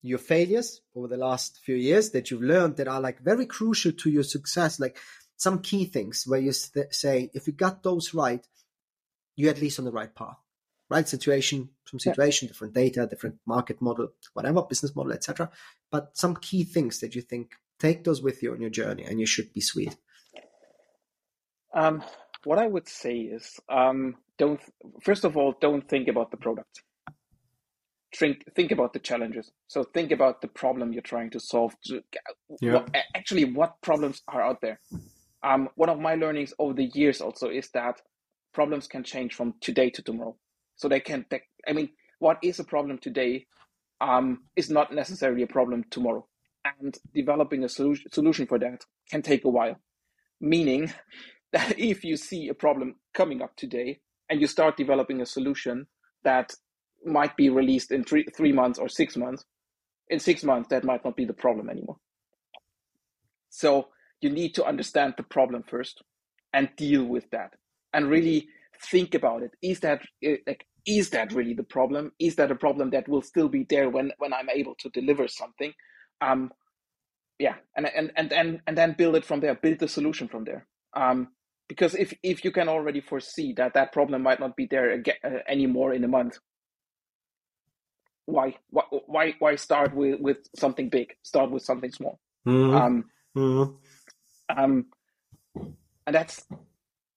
your failures over the last few years that you've learned that are like very crucial to your success? Like some key things where you say, if you got those right, you're at least on the right path right? Situation from situation, yeah. different data, different market model, whatever business model, etc. But some key things that you think take those with you on your journey, and you should be sweet.
Um, what I would say is, um, don't first of all, don't think about the product. Think think about the challenges. So think about the problem you're trying to solve. Yeah. What, actually, what problems are out there? Um, one of my learnings over the years also is that problems can change from today to tomorrow. So they can, they, I mean, what is a problem today um, is not necessarily a problem tomorrow. And developing a solution, solution for that can take a while. Meaning [laughs] that if you see a problem coming up today and you start developing a solution that might be released in three, three months or six months, in six months, that might not be the problem anymore. So you need to understand the problem first and deal with that and really think about it. Is that eh, like is that really the problem? Is that a problem that will still be there when when I'm able to deliver something? Um, yeah, and and and then and then build it from there. Build the solution from there. Um, because if if you can already foresee that that problem might not be there again, uh, anymore in a month, why why why start with with something big? Start with something small.
Mhm.
Um,
Mhm.
um, and that's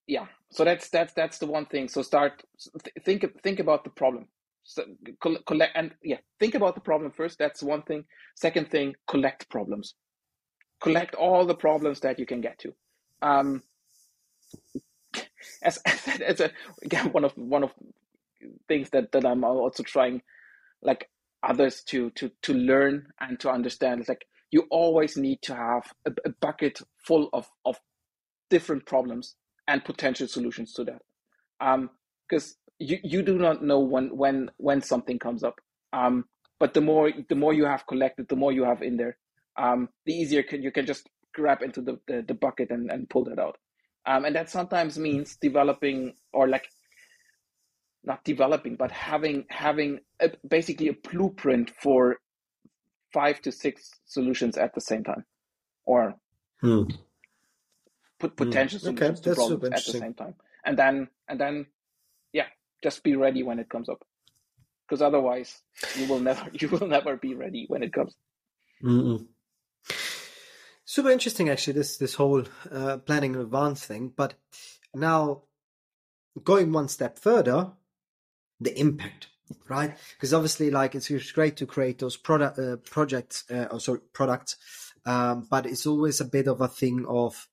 yeah. So that's that's that's the one thing. So start th- think think about the problem. So coll- collect and yeah, think about the problem first. That's one thing. Second thing, collect problems. Collect all the problems that you can get to. Um, [laughs] as as, as a, again one of one of things that that I'm also trying like others to to to learn and to understand is like you always need to have a, a bucket full of of different problems and potential solutions to that. Um because you you do not know when when when something comes up. Um but the more the more you have collected the more you have in there um the easier can, you can just grab into the, the, the bucket and, and pull that out. Um and that sometimes means developing or like not developing but having having a, basically a blueprint for five to six solutions at the same time. Or
Hmm.
Put potential
Okay,
solutions to
that's
problems at the same time and then and then yeah just be ready when it comes up because otherwise you will never [laughs] you will never be ready when it comes
Mm-mm. Super interesting, actually. This this whole uh, planning in advance thing. But now, going one step further, the impact, right? Because obviously, like it's, it's great to create those product uh, projects, uh, or sorry, products, um, but it's always a bit of a thing of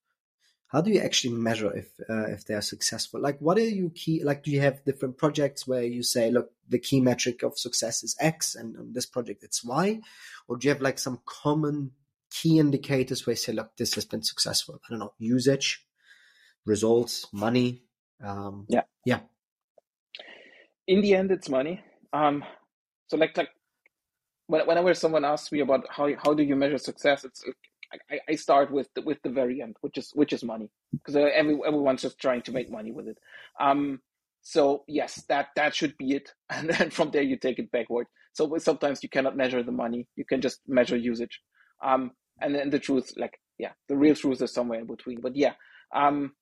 how do you actually measure if uh, if they are successful? Like, what are you key? Like, do you have different projects where you say, look, the key metric of success is X, and on this project it's Y, or do you have like some common key indicators where you say, look, this has been successful? I don't know, usage, results, money. Um,
Yeah.
yeah,
in the end it's money um so like like when- whenever someone asks me about how how do you measure success it's I, I start with the, with the very end which is which is money because every, everyone's just trying to make money with it. Um so yes that that should be it. [laughs] And then from there you take it backward. So sometimes you cannot measure the money. You can just measure usage. Um and then the truth like yeah the real truth is somewhere in between. But yeah um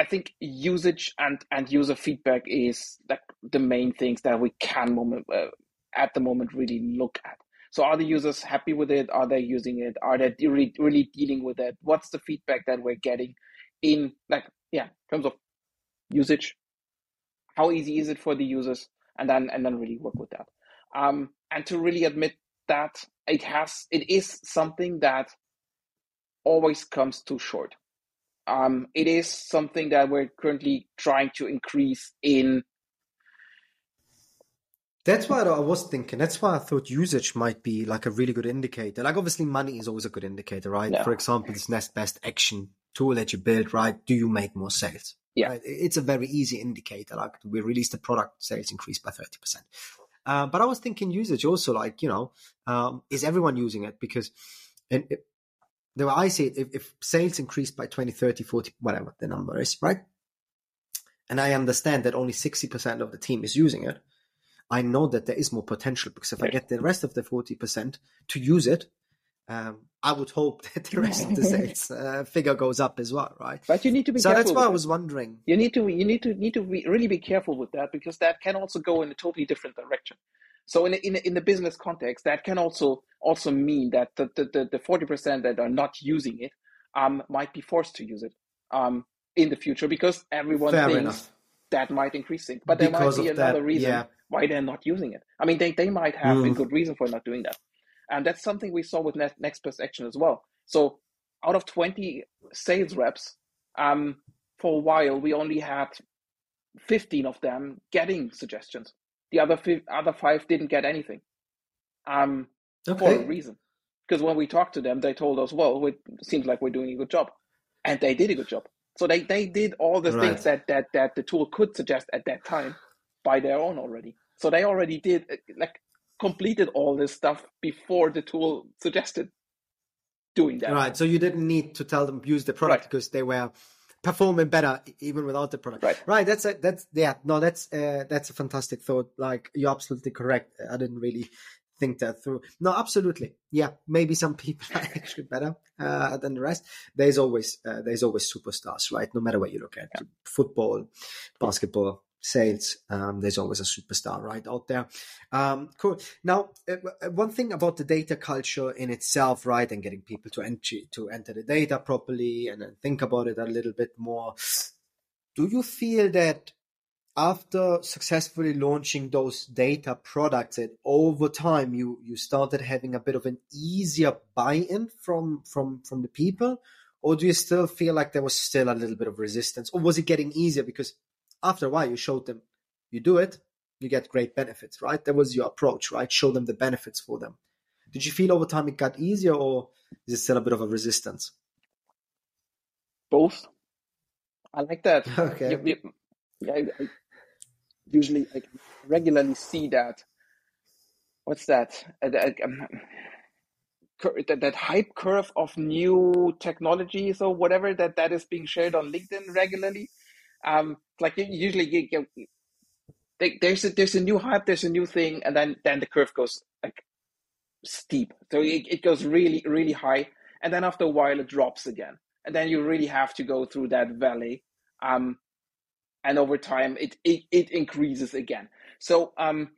I think usage and and user feedback is like the main things that we can moment uh, at the moment really look at. So are the users happy with it? Are they using it? Are they really really dealing with it? What's the feedback that we're getting in like yeah, in terms of usage? How easy is it for the users? And then and then really work with that. Um, and to really admit that it has it is something that always comes too short um, it is something that we're currently trying to increase in
That's why I was thinking. That's why I thought usage might be like a really good indicator. Like obviously money is always a good indicator, right?
Yeah.
For example, this next best action tool that you build, right? Do you make more sales?
Yeah.
Right? It's a very easy indicator. Like we released the product, sales increased by 30%. Uh, but I was thinking usage also like, you know, um, is everyone using it? Because and it, the way I see it, if, if sales increased by 20, 30, 40, whatever the number is, right? And I understand that only 60% of the team is using it. I know that there is more potential because if I get the rest of the 40% to use it, um, I would hope [laughs] that the rest of the [laughs] sales uh, figure goes up as well, right?
but you need to be
So
careful
that's why I was wondering.
you need to you need to need to be, really be careful with that because that can also go in a totally different direction so in in, in the business context that can also also mean that the the, the, the 40% that are not using it um, might be forced to use it um, in the future because everyone
Fair
thinks
enough.
That might increase things but there
Because
might be
of that,
another reason
yeah.
why they're not using it. I mean they, they might have a
Mm.
good reason for not doing that. And that's something we saw with next, next best action as well. So out of 20 sales reps um, for a while we only had 15 of them getting suggestions. The other fi- other five didn't get anything um, for a reason. Because when we talked to them they told us well it seems like we're doing a good job. And they did a good job so they, they did all the
Right.
things that, that that the tool could suggest at that time by their own already so they already did uh, like completed all this stuff before the tool suggested doing that
Right. So you didn't need to tell them use the product
Right.
because they were performing better even without the product.
Right.
Right. That's a, that's yeah. No, that's uh, that's a fantastic thought. Like you're absolutely correct. I didn't really think that through. No, absolutely. Yeah, maybe some people [laughs] are actually better uh, than the rest. There's always uh, there's always superstars, right? No matter what you look at, yeah. football, basketball, sales. Um, there's always a superstar right out there. Um, cool. Now, uh, uh, one thing about the data culture in itself, right, and getting people to enter to enter the data properly and then think about it a little bit more. Do you feel that after successfully launching those data products that over time you you started having a bit of an easier buy-in from from from the people? Or do you still feel like there was still a little bit of resistance? Or was it getting easier? Because after a while you showed them you do it you get great benefits right? That was your approach right? Show them the benefits for them. Did you feel over time it got easier or is it still a bit of a resistance?
Both. I like that. [laughs]
Okay. You, you,
yeah, usually like regularly see that what's that? Uh, um, that, that hype curve of new technologies or whatever that that is being shared on linkedin regularly um like usually you, you, there's a there's a new hype there's a new thing and then then the curve goes like steep. So it, it goes really really high and then after a while it drops again. And then you really have to go through that valley um and over time it it, it increases again. So um,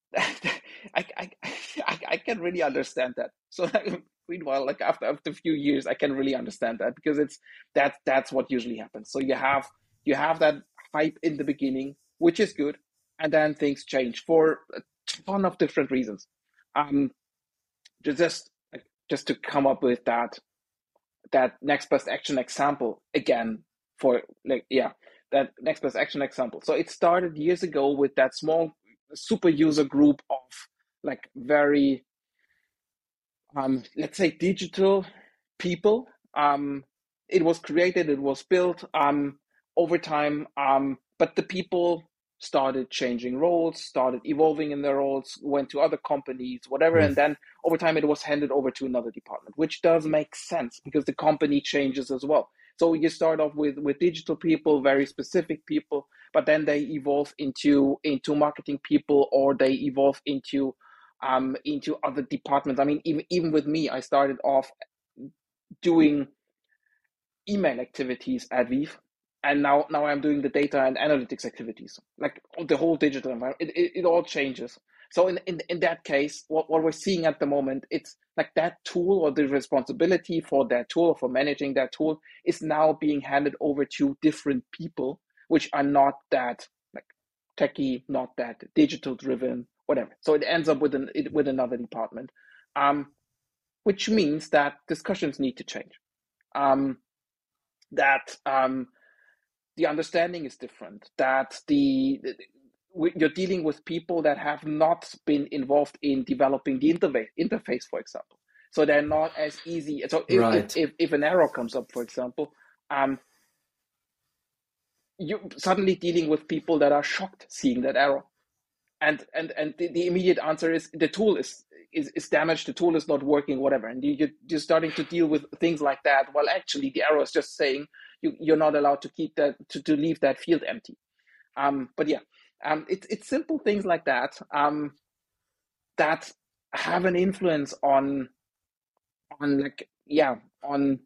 [laughs] I, I, [laughs] I I can really understand that. So [laughs] meanwhile, like after after a few years, I can really understand that because it's that that's what usually happens. So you have you have that hype in the beginning, which is good, and then things change for a ton of different reasons. Um, just just to come up with that that next best action example again for like yeah that next best action example. So it started years ago with that small super user group of like very um, let's say digital people. Um, it was created, it was built um, over time, um, but the people started changing roles, started evolving in their roles, went to other companies, whatever, mm. and then over time it was handed over to another department, which does make sense because the company changes as well. So you start off with with digital people, very specific people, but then they evolve into into marketing people, or they evolve into um, into other departments. I mean, even even with me, I started off doing email activities at ViiV, and now now I'm doing the data and analytics activities, like the whole digital environment. It, it, it all changes. So in, in in that case, what, what we're seeing at the moment, it's like that tool or the responsibility for that tool for managing that tool is now being handed over to different people which are not that like techie not that digital driven whatever. So it ends up with an with another department um, which means that discussions need to change. Um, that um, the understanding is different that the you're dealing with people that have not been involved in developing the interface, interface for example. So they're not as easy. So if, right. if, if, if, an error comes up, for example, um, you're suddenly dealing with people that are shocked seeing that error. And and and the, the immediate answer is the tool is, is is damaged, the tool is not working, whatever. And you, you're starting to deal with things like that. Well, actually, the error is just saying you, you're not allowed to keep that to, to leave that field empty. Um, but yeah, um, it's it's simple things like that um, that have an influence on on like yeah on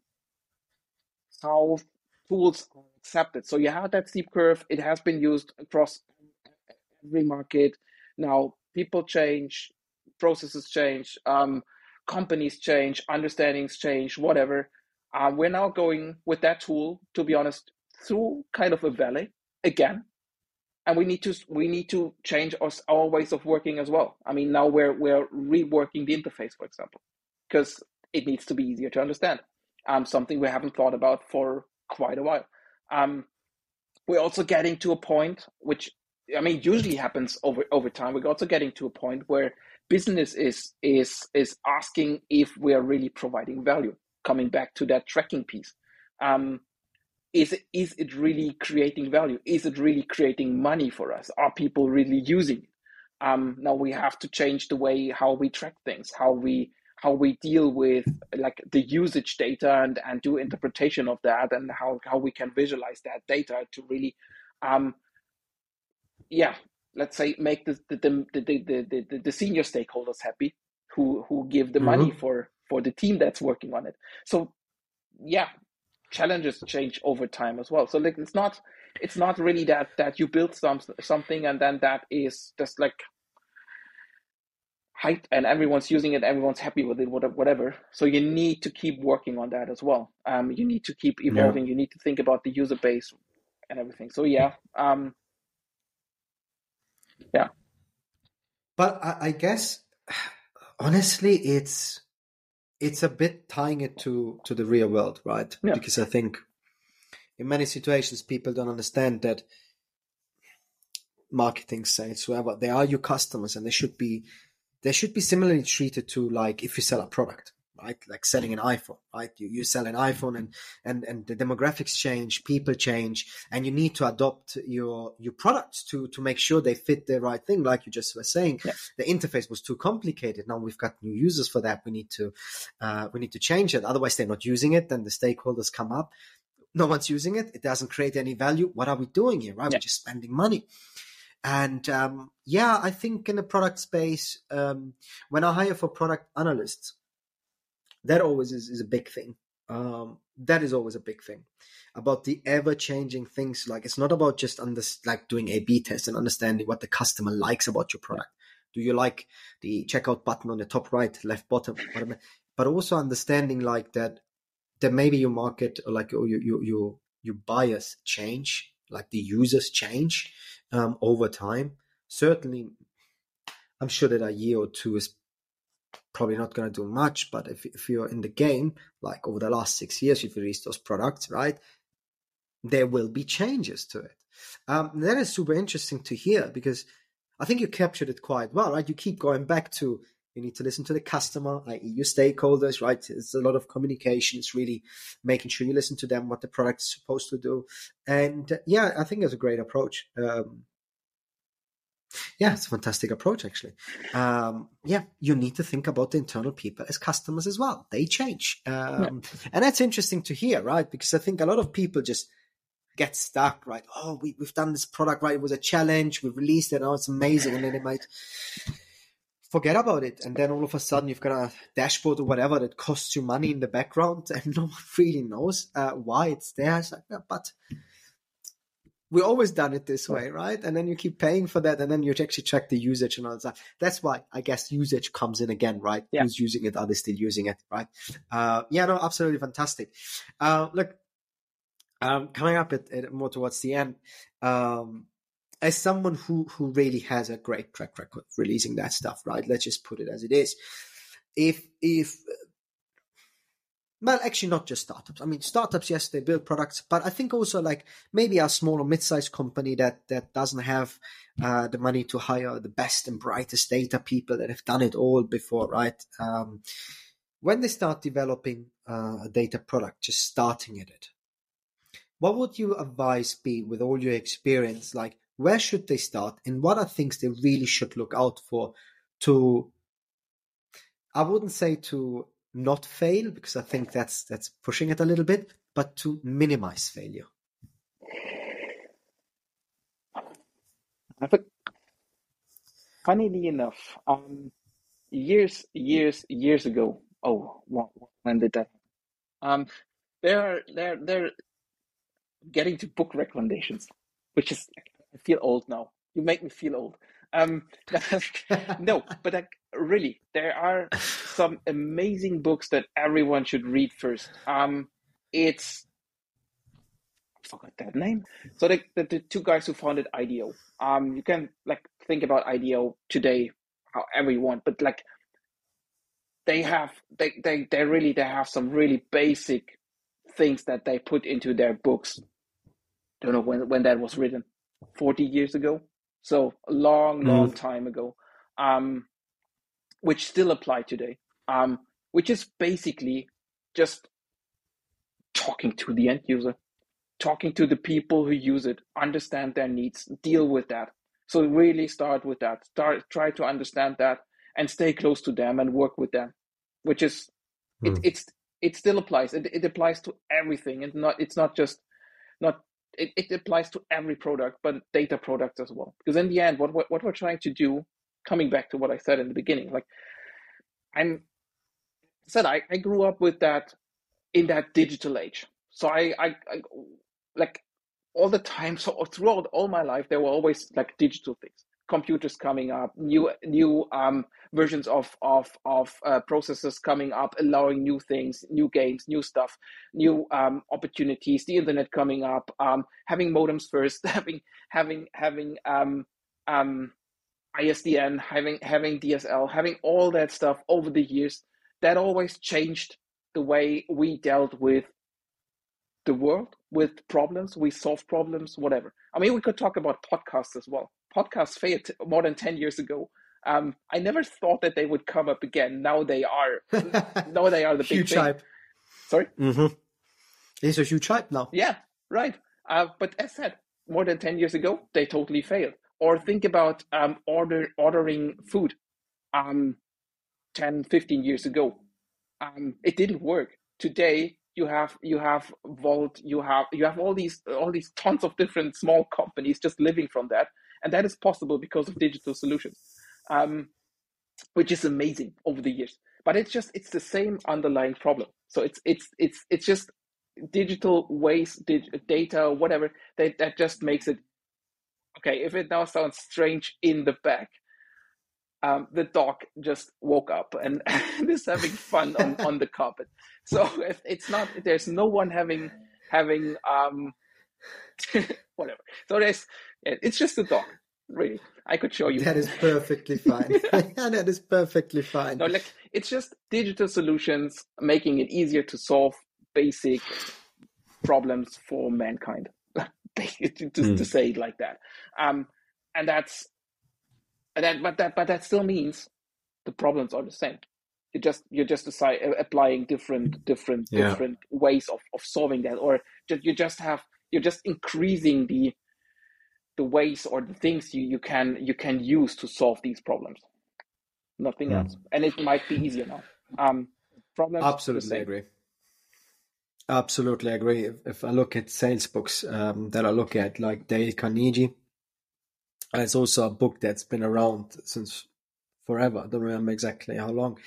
how tools are accepted. So you have that steep curve. It has been used across every market. Now people change, processes change, um, companies change, understandings change, whatever. Uh, we're now going with that tool, to be honest, through kind of a valley again and we need to we need to change our, our ways of working as well. I mean, now we're we're reworking the interface, for example, because it needs to be easier to understand. Um, something we haven't thought about for quite a while. Um, we're also getting to a point which I mean usually happens over over time. We're also getting to a point where business is is is asking if we are really providing value. Coming back to that tracking piece. Um, is it, is it really creating value? Is it really creating money for us? Are people really using it? Um, now we have to change the way how we track things, how we how we deal with like the usage data and, and do interpretation of that and how, how we can visualize that data to really um, yeah let's say make the the the, the, the, the, the senior stakeholders happy who who give the mm-hmm. money for for the team that's working on it so yeah challenges change over time as well. So like it's not it's not really that that you build some something and then that is just like hype and everyone's using it everyone's happy with it whatever. So you need to keep working on that as well. Um, you need to keep evolving. Yeah. you need to think about the user base and everything. So yeah um, yeah.
But I, I guess [sighs] honestly it's it's a bit tying it to to the real world right yeah. because i think in many situations people don't understand that marketing sales whoever they are your customers and they should be they should be similarly treated to like if you sell a product right like selling an iphone right? You, you sell an iphone and, and and the demographics change people change and you need to adopt your your products to to make sure they fit the right thing. Like you just were saying yeah. the interface was too complicated. Now we've got new users for that. We need to uh, we need to change it. Otherwise they're not using it. Then the stakeholders come up. No one's using it. It doesn't create any value. What are we doing here right? Yeah. we're just spending money. And um, yeah, I think in the product space, um, when I hire for product analysts, that always is, is a big thing. Um, that is always a big thing about the ever changing things. Like it's not about just under, like doing A B tests and understanding what the customer likes about your product. Do you like the checkout button on the top right, left, bottom, whatever? But also understanding like that that maybe your market or like your your your your buyers change, like the users change, um, over time. Certainly, I'm sure that a year or two is probably not going to do much, but if, if you're in the game, like over the last six years, you've released those products, right? There will be changes to it. Um, that is super interesting to hear because I think you captured it quite well, right? You keep going back to you need to listen to the customer, i.e., your stakeholders, right? It's a lot of communication. It's really making sure you listen to them, what the product is supposed to do. And uh, yeah, I think it's a great approach. Um, yeah, it's a fantastic approach, actually. Um, yeah, you need to think about the internal people as customers as well. They change. Um, yeah. And that's interesting to hear, right? Because I think a lot of people just get stuck, right? Oh, we, we've done this product, right? It was a challenge. We've released it. Oh, it's amazing. And then they might forget about it. And then all of a sudden you've got a dashboard or whatever that costs you money in the background [laughs] and no one really knows uh, why it's there. It's like, yeah, but we always done it this way, right? And then you keep paying for that, and then you actually check the usage and all that. That's why I guess usage comes in again, right? Yeah. Who's using it? Are they still using it, right? Uh, yeah, no, absolutely fantastic. Uh, look, um, coming up at, at more towards the end, um, as someone who who really has a great track record releasing that stuff, right? Let's just put it as it is. If if well, actually, not just startups. I mean, startups, yes, they build products, but I think also like maybe a small or mid-sized company that that doesn't have uh, the money to hire the best and brightest data people that have done it all before, right? Um, when they start developing uh, a data product, just starting at it, what would your advice be with all your experience? Like, where should they start and what are things they really should look out for to i wouldn't say to not fail because i think that's that's pushing it a little bit but to minimize failure I think,
funnily enough um years years years ago oh when did that um they're they're they're getting to book recommendations which is I feel old now. You make me feel old. Um, [laughs] no, but like, really, there are [laughs] some amazing books that everyone should read first. Um, it's I forgot that name. So the, the, the two guys who founded IDEO. Um, you can like think about IDEO today however you want, but like they have they they they really they have some really basic things that they put into their books. Don't know when when that was written. 40 years ago. So a long, long mm. time ago, um, which still apply today, um, which is basically just talking to the end user, talking to the people who use it, understand their needs, deal with that. So really start with that. Start try to understand that and stay close to them and work with them, which is it, it's it still applies. It, it applies to everything. and not it's not just not it, it applies to every product, but data products as well. Because in the end, what, what what we're trying to do, coming back to what I said in the beginning, like I'm said, I, I grew up with that in that digital age. So I, I, I like all the time. [laughs] So throughout all my life, there were always like digital things computers coming up, new new um, versions of of of uh, processors coming up, allowing new things, new games, new stuff, new um, opportunities. The internet coming up, um, having modems first, [laughs] having having having um, um, ISDN, having having DSL, having all that stuff over the years. That always changed the way we dealt with the world, with problems. We solve problems, whatever. I mean, we could talk about podcasts as well podcasts failed more than 10 years ago. Um, I never thought that they would come up again. Now they are. [laughs] now they are the big
huge
thing.
hype.
Sorry?
Mm-hmm. It's a huge hype now.
Yeah, right. Uh, but as said, more than 10 years ago, they totally failed. Or think about um, order ordering food um, 10, 15 years ago. Um, it didn't work. Today, you have you have Wolt, you have you have all these all these tons of different small companies just living from that and that is possible because of digital solutions, um, which is amazing over the years. But it's just it's the same underlying problem. So it's it's it's it's just digital waste, dig- data, whatever that that just makes it okay. If it now sounds strange in the back, um, the dog just woke up and, [laughs] is having fun on, [laughs] on the carpet. So if it's not, there's no one having having um, [laughs] whatever. So there's it's just a dog. Really, I could show you.
That is perfectly fine. yeah, that is perfectly fine.
No, like it's just digital solutions making it easier to solve basic problems for mankind. [laughs] to, mm. to say it like that, um, and that's and that. But that, but that still means the problems are the same. You just you're just aside, applying different different yeah. different ways of, of solving that, or just, you just have you're just increasing the the ways or the things you, you can you can use to solve these problems. Nothing mm. else, and it might be easier now. Um, problems.
Absolutely agree. Absolutely agree. If, if, I look at sales books um, that I look at, like Dale Carnegie, it's also a book that's been around since forever. I don't remember exactly how long,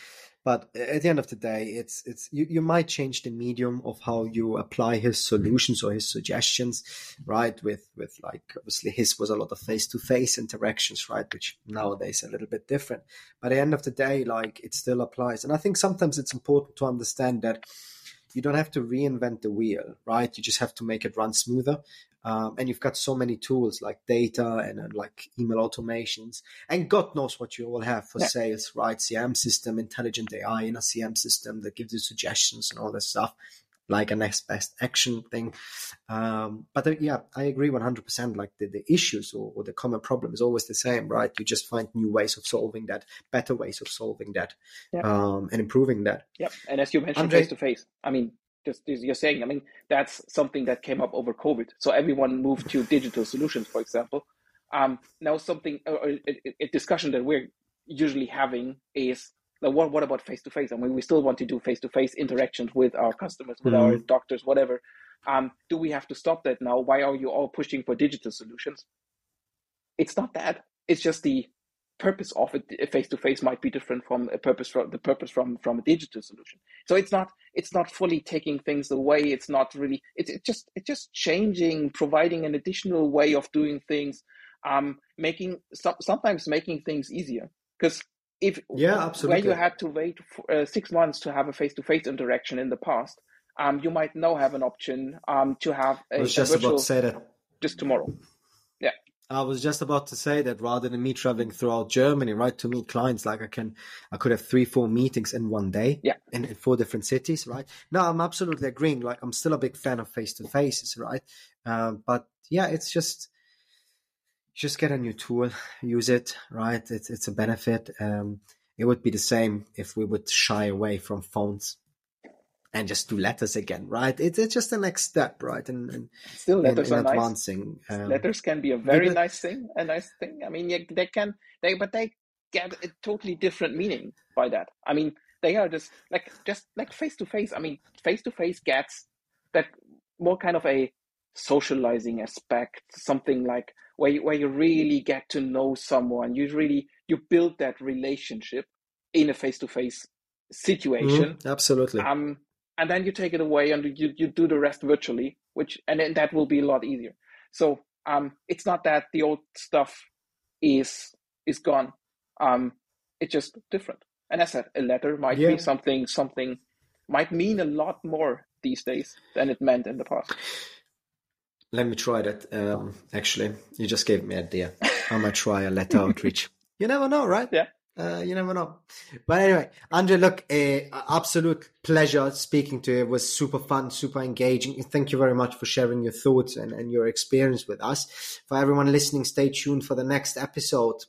but at the end of the day, it's it's you, you might change the medium of how you apply his solutions or his suggestions, right? With with like obviously his was a lot of face to face interactions, right? Which nowadays a little bit different. But at the end of the day, like it still applies. And I think sometimes it's important to understand that you don't have to reinvent the wheel, right? You just have to make it run smoother. Um, and you've got so many tools like data and uh, like email automations, and God knows what you all have for yeah. sales, right? CM system, intelligent AI in a CM system that gives you suggestions and all this stuff, like a next best action thing. Um, but uh, yeah, I agree 100%. Like the, the issues or, or, the common problem is always the same, right? You just find new ways of solving that, better ways of solving that, um, and improving that.
Yeah. And as you mentioned, face to face, I mean, just you're saying, I mean, that's something that came up over COVID. So everyone moved to digital solutions, for example. Um, now, something a, a, discussion that we're usually having is what what about face to face? I mean, we still want to do face to face interactions with our customers, with mm-hmm. our doctors, whatever. Um, do we have to stop that now? Why are you all pushing for digital solutions? It's not that. It's just the purpose of it face to face might be different from a purpose from the purpose from from a digital solution so it's not it's not fully taking things away it's not really it's it just it's just changing providing an additional way of doing things um making so, sometimes making things easier because if
yeah absolutely
where you had to wait for, uh, six months to have a face to face interaction in the past um you might now have an option um to have a,
I was just virtual, about to say that
just tomorrow Yeah,
I was just about to say that rather than me traveling throughout Germany, right, to meet clients, like I can, I could have three, four meetings in one day,
yeah,
in, in four different cities, right? No, I'm absolutely agreeing. Like I'm still a big fan of face to faces, right? Um, but yeah, it's just, just get a new tool, [sighs] use it, right? It's it's a benefit. Um, it would be the same if we would shy away from phones and just do letters again, right? It's, it's just the next step, right? And, and
still letters in, in are advancing. nice. Um, letters can be a very nice thing, a nice thing. I mean, they can, they but they get a totally different meaning by that. I mean, they are just like just like face to face. I mean, face to face gets that more kind of a socializing aspect, something like where you, where you really get to know someone, you really you build that relationship in a face to face situation.
Mm, absolutely.
Um, and then you take it away and you, you do the rest virtually, which and then that will be a lot easier. So um, it's not that the old stuff is is gone. Um, it's just different. And as I said, a letter might yeah. be something something might mean a lot more these days than it meant in the past.
Let me try that. Um, actually, you just gave me an idea. I might try a letter outreach. [laughs] You never know, right?
Yeah.
Uh, you never know. But anyway, Andre, look, uh, absolute pleasure speaking to you. It was super fun, super engaging. Thank you very much for sharing your thoughts and, and your experience with us. For everyone listening, stay tuned for the next episode.